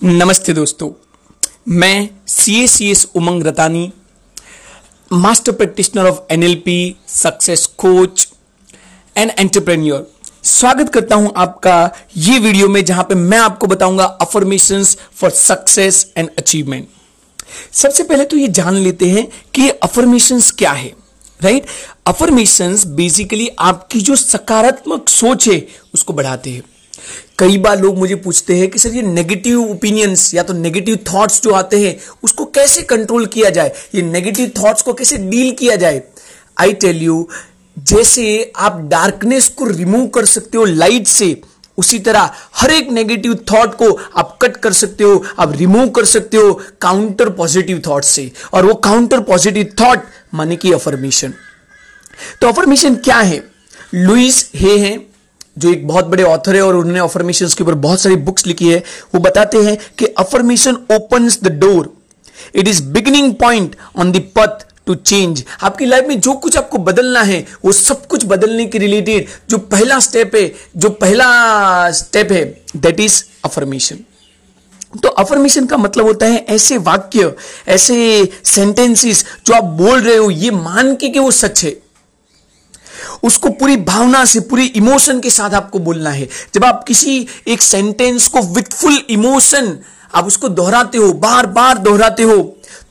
नमस्ते दोस्तों, मैं C S C S Umang Ratani master practitioner of NLP success coach and entrepreneur स्वागत करता हूँ आपका ये वीडियो में, जहाँ पे मैं आपको बताऊँगा affirmations for success and achievement सबसे पहले तो ये जान लेते हैं कि अफर्मेशंस क्या है राइट अफर्मेशंस बेसिकली आपकी जो सकारात्मक सोच है, उसको बढ़ाते हैं। कई बार लोग मुझे पूछते हैं कि सर ये नेगेटिव ओपिनियंस या तो नेगेटिव थॉट्स जो आते हैं, उसको कैसे कंट्रोल किया जाए? ये नेगेटिव थॉट्स को कैसे डील किया जाए? आई टेल यू जैसे आप डार्कनेस को रिमूव कर सकते हो लाइट से, उसी तरह हर एक नेगेटिव थॉट को आप कट कर सकते हो, आप रिमूव कर सकते हो काउंटर पॉजिटिव थॉट से। और वो काउंटर पॉजिटिव थॉट माने की अफर्मेशन तो अफर्मेशन क्या है? लुइस हे हैं। जो एक बहुत बड़े ऑथर है और उन्होंने अफर्मेशन के ऊपर बहुत सारी बुक्स लिखी है, वो बताते हैं कि affirmation open the door it is beginning point on the path to change आपकी लाइफ में जो कुछ आपको बदलना है, वो सब कुछ बदलने के रिलेटेड जो पहला स्टेप है, जो पहला स्टेप है दैट इज़ अफर्मेशन तो अफर्मेशन का मतलब होता है ऐसे वाक्य, ऐसे सेंटेंसेस जो आप बोल रहे हो, ये मान के कि वो सच है। उसको पूरी भावना से, पूरी इमोशन के साथ आपको बोलना है। जब आप किसी एक सेंटेंस को विथ फुल इमोशन आप उसको दोहराते हो बार बार दोहराते हो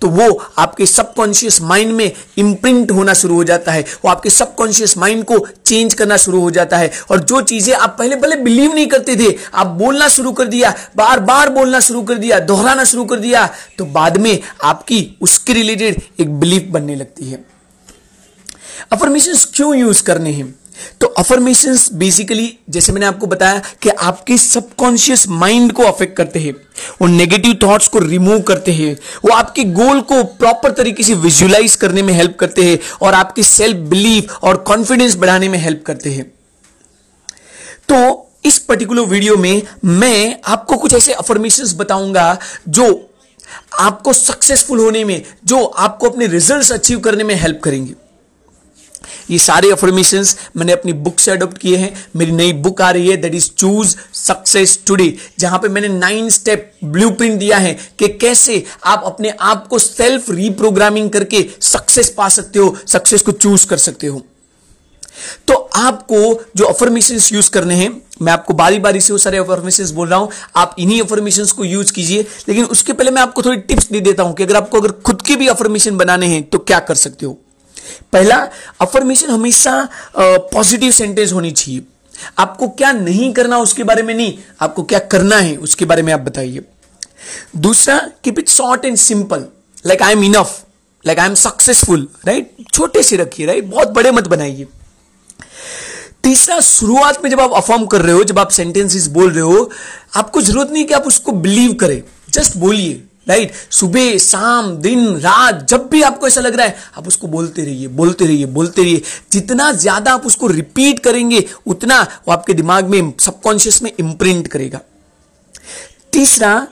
तो वो आपके सबकॉन्शियस माइंड में इंप्रिंट होना शुरू हो जाता है। वो आपके सबकॉन्शियस माइंड को चेंज करना शुरू हो जाता है। और जो चीज़ें आप पहले पहले बिलीव नहीं करते थे, आप बोलना शुरू कर दिया बार बार बोलना शुरू कर दिया, दोहराना शुरू कर दिया तो बाद में आपकी उसके रिलेटेड एक बिलीफ बनने लगती है। अफर्मेशन क्यों यूज़ करने हैं? तो अफर्मेशन बेसिकली जैसे मैंने आपको बताया कि आपके सबकॉन्शियस माइंड को अफेक्ट करते हैं, वो नेगेटिव थॉट्स को रिमूव करते हैं, वो आपके गोल को प्रॉपर तरीके से विजुलाइज करने में हेल्प करते हैं और आपकी सेल्फ बिलीफ और कॉन्फिडेंस बढ़ाने में हेल्प करते हैं। तो इस पर्टिकुलर वीडियो में मैं आपको कुछ ऐसे अफर्मेशन बताऊँगा जो आपको सक्सेसफुल होने में, जो आपको अपने रिजल्ट्स अचीव करने में हेल्प करेंगे। ये सारे अफर्मेशन मैंने अपनी बुक से अडोप्ट किए हैं। मेरी नई बुक आ रही है that is choose success today जहाँ पे मैंने नाइन स्टेप ब्लूप्रिंट दिया है कि कैसे आप अपने आप को सेल्फ रीप्रोग्रामिंग करके सक्सेस पा सकते हो सक्सेस को चूज़ कर सकते हो। तो आपको जो अफर्मेशन यूज़ करने हैं, मैं आपको बारी बारी से वो सारे अफर्मेशन बोल रहा हूँ, आप इन्हीं अफर्मेशन को यूज़ कीजिए। लेकिन उसके पहले मैं आपको थोड़ी टिप्स दे देता हूँ कि अगर आपको अगर खुद के भी अफर्मेशन बनाने हैं तो क्या कर सकते हो? पहला अफर्मेशन हमेशा पॉजिटिव सेंटेंस होनी चाहिए। आपको क्या नहीं करना उसके बारे में नहीं, आपको क्या करना है उसके बारे में आप बताइए। दूसरा keep it short and simple like I am enough like I am successful right छोटे से रखिए राइट बहुत बड़े मत बनाइए। तीसरा, शुरुआत में जब आप अफॉर्म कर रहे हो, जब आप सेंटेंसेस बोल रहे हो, आपको ज़रूरत नहीं कि आप उसको बिलीव करें। जस्ट बोलिए। राइट सुबह, शाम, दिन, रात, जब भी आपको ऐसा लग रहा है, आप उसको बोलते रहिए बोलते रहिए बोलते रहिए। जितना ज़्यादा आप उसको रिपीट करेंगे, उतना वो आपके दिमाग में सबकॉन्शियस में इम्प्रिंट करेगा। तीसरा,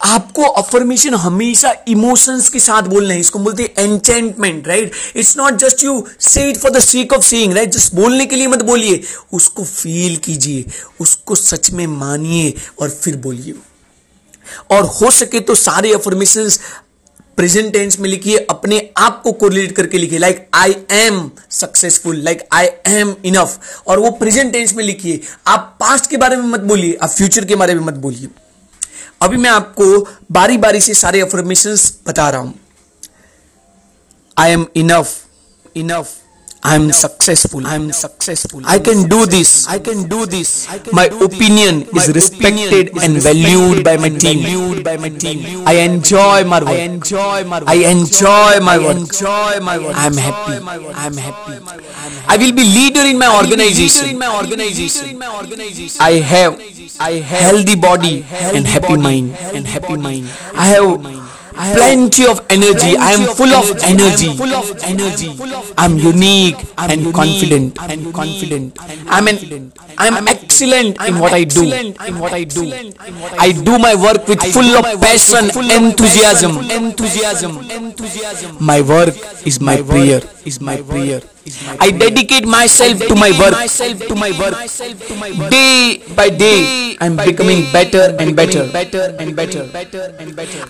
आपको अफर्मेशन हमेशा इमोशंस के साथ बोलना है। इसको बोलते हैं enchantment right it's not just you say it for the sake of saying right just बोलने के लिए मत बोलिए। उसको फील कीजिए, उसको सच में मानिए और फिर बोलिए। और हो सके तो सारे अफर्मेशन प्रेजेंट टेंस में लिखिए, अपने आप को कोरिलेट करके लिखिए like I am successful like I am enough और वो प्रेजेंट टेंस में लिखिए, आप पास्ट के बारे में मत बोलिए, आप फ्यूचर के बारे में मत बोलिए। अभी मैं आपको बारी बारी से सारे अफर्मेशन बता रहा हूँ। I am enough enough I am successful. I am successful. I can do this. I can do this. My opinion is respected and valued by my team. by my team. I enjoy my work. I enjoy my work. I enjoy my work. Enjoy my work. I am happy. I am happy. I will be leader in my organization. In my organization. I have I have healthy body and happy mind and happy mind. I have plenty of energy. I am full of energy. Full of energy. I'm unique and confident. And confident. I'm an. I'm excellent in what I do. In what I do. I do my work with full of passion, enthusiasm. Enthusiasm. Enthusiasm. My work is my prayer. Is my prayer. I dedicate myself to my work. To my work. Day by day, I'm becoming better and better. Better and better.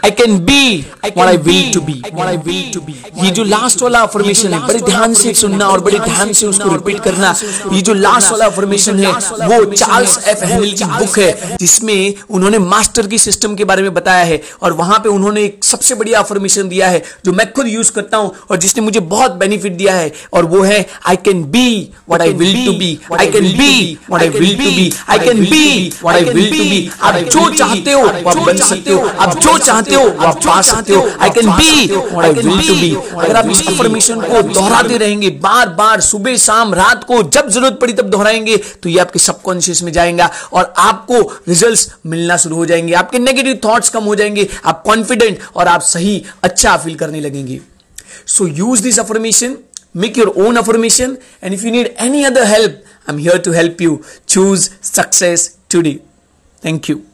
I can be what I will to be. What I will to be. ये जो last वाला affirmation है बड़े ध्यान से सुनना और बड़े ध्यान से उसको रिपीट करना ये जो लास्ट वाला अफर्मेशन है वो चार्ल्स एफ़ हेनल की बुक है जिसमें उन्होंने मास्टर की सिस्टम के बारे में बताया है और वहाँ पे उन्होंने एक सबसे बढ़िया अफर्मेशन दिया है जो मैं खुद यूज़ करता हूँ और जिसने मुझे बहुत बेनिफिट दिया है और वो है I can be what I will to be I can be what I will to be I can be what I will to be आप जो चाहते हो आप बन सकते हो आप जो चाहते हो आप पा सकते हो I can be what I will to be अगर आप इस अफर्मेशन को दोहराते रहेंगे बार बार सुबह शाम रात को जब ज़रूरत पड़ी तब दोहराएँगे तो ये आपके सबकॉन्शियस में जाएगा और आपको रिजल्ट्स मिलना शुरू हो जाएँगे आपके नेगेटिव थॉट्स कम हो जाएँगे आप कॉन्फिडेंट और आप सही अच्छा फील करने लगेंगे so use this affirmation Make your own affirmation. And if you need any other help, I'm here to help you choose success today. Thank you.